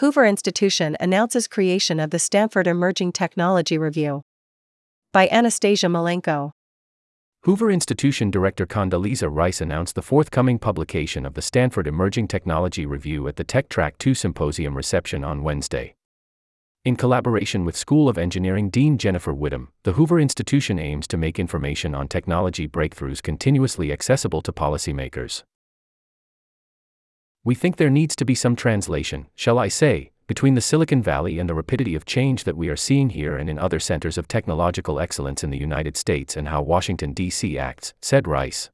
Hoover Institution announces creation of the Stanford Emerging Technology Review. By Anastasia Malenko. Hoover Institution Director Condoleezza Rice announced the forthcoming publication of the Stanford Emerging Technology Review at the Tech Track 2 Symposium reception on Wednesday. In collaboration with School of Engineering Dean Jennifer Widom, the Hoover Institution aims to make information on technology breakthroughs continuously accessible to policymakers. We think there needs to be some translation, shall I say, between the Silicon Valley and the rapidity of change that we are seeing here and in other centers of technological excellence in the United States and how Washington, D.C. acts, said Rice.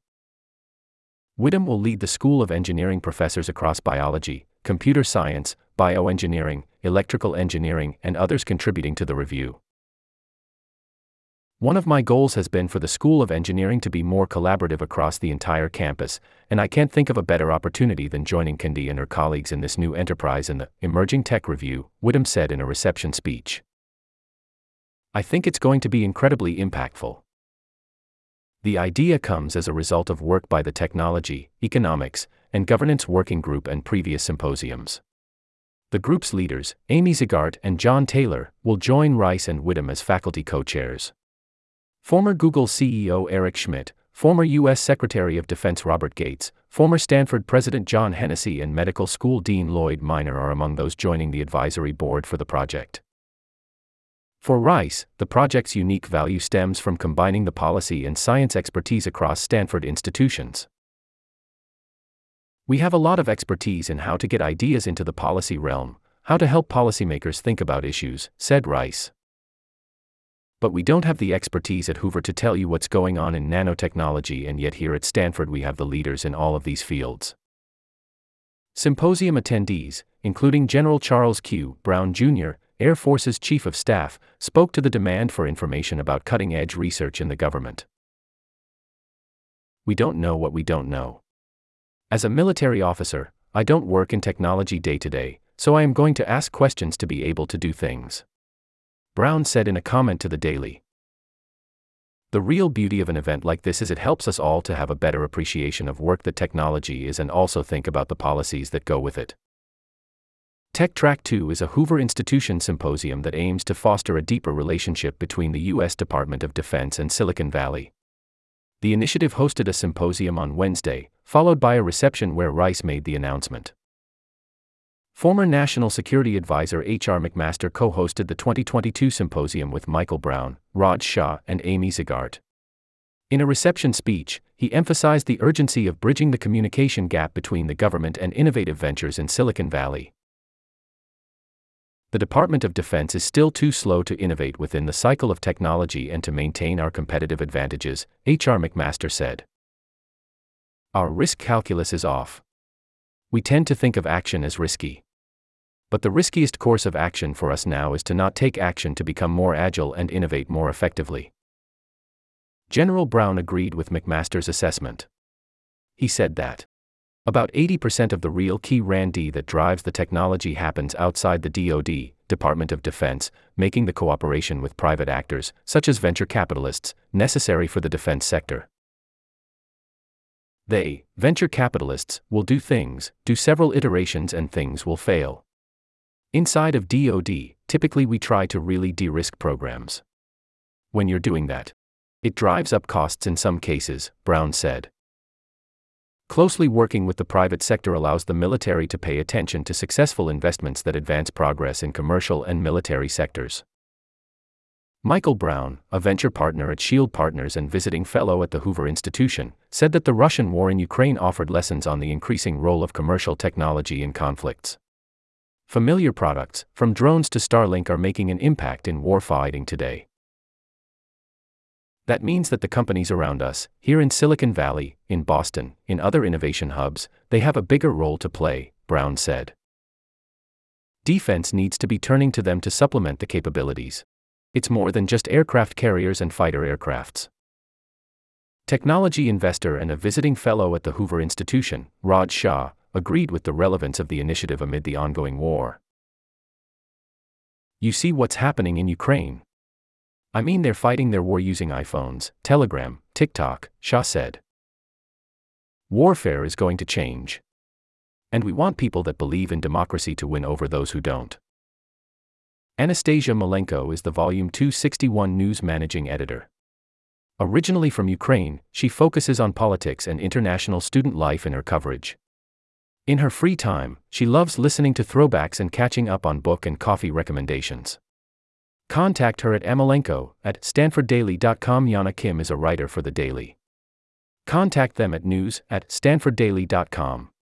Widom will lead the School of Engineering professors across biology, computer science, bioengineering, electrical engineering, and others contributing to the review. One of my goals has been for the School of Engineering to be more collaborative across the entire campus, and I can't think of a better opportunity than joining Condi and her colleagues in this new enterprise in the Emerging Tech Review, Widom said in a reception speech. I think it's going to be incredibly impactful. The idea comes as a result of work by the Technology, Economics, and Governance Working Group and previous symposiums. The group's leaders, Amy Zegart and John Taylor, will join Rice and Widom as faculty co chairs. Former Google CEO Eric Schmidt, former U.S. Secretary of Defense Robert Gates, former Stanford President John Hennessy, and medical school Dean Lloyd Minor are among those joining the advisory board for the project. For Rice, the project's unique value stems from combining the policy and science expertise across Stanford institutions. We have a lot of expertise in how to get ideas into the policy realm, how to help policymakers think about issues, said Rice but we don't have the expertise at Hoover to tell you what's going on in nanotechnology, and yet here at Stanford we have the leaders in all of these fields. Symposium attendees, including General Charles Q. Brown Jr., Air Force's Chief of Staff, spoke to the demand for information about cutting edge research in the government. We don't know what we don't know. As a military officer, I don't work in technology day to day, so I am going to ask questions to be able to do things. Brown said in a comment to the Daily. The real beauty of an event like this is it helps us all to have a better appreciation of work that technology is and also think about the policies that go with it. Tech Track 2 is a Hoover Institution symposium that aims to foster a deeper relationship between the U.S. Department of Defense and Silicon Valley. The initiative hosted a symposium on Wednesday, followed by a reception where Rice made the announcement. Former National Security Advisor H.R. McMaster co hosted the 2022 symposium with Michael Brown, Raj Shah, and Amy Zegart. In a reception speech, he emphasized the urgency of bridging the communication gap between the government and innovative ventures in Silicon Valley. The Department of Defense is still too slow to innovate within the cycle of technology and to maintain our competitive advantages, H.R. McMaster said. Our risk calculus is off. We tend to think of action as risky. But the riskiest course of action for us now is to not take action to become more agile and innovate more effectively. General Brown agreed with McMaster's assessment. He said that about 80% of the real key R&D that drives the technology happens outside the DoD, Department of Defense, making the cooperation with private actors, such as venture capitalists, necessary for the defense sector. They, venture capitalists, will do things, do several iterations, and things will fail. Inside of DoD, typically we try to really de risk programs. When you're doing that, it drives up costs in some cases, Brown said. Closely working with the private sector allows the military to pay attention to successful investments that advance progress in commercial and military sectors. Michael Brown, a venture partner at Shield Partners and visiting fellow at the Hoover Institution, said that the Russian war in Ukraine offered lessons on the increasing role of commercial technology in conflicts. Familiar products, from drones to Starlink, are making an impact in warfighting today. That means that the companies around us, here in Silicon Valley, in Boston, in other innovation hubs, they have a bigger role to play, Brown said. Defense needs to be turning to them to supplement the capabilities. It's more than just aircraft carriers and fighter aircrafts. Technology investor and a visiting fellow at the Hoover Institution, Raj Shah, agreed with the relevance of the initiative amid the ongoing war. You see what's happening in Ukraine. I mean, they're fighting their war using iPhones, Telegram, TikTok, Shah said. Warfare is going to change. And we want people that believe in democracy to win over those who don't. Anastasia Malenko is the Volume 261 News Managing Editor. Originally from Ukraine, she focuses on politics and international student life in her coverage. In her free time, she loves listening to throwbacks and catching up on book and coffee recommendations. Contact her at Emalenko at stanforddaily.com. Yana Kim is a writer for The Daily. Contact them at news at stanforddaily.com.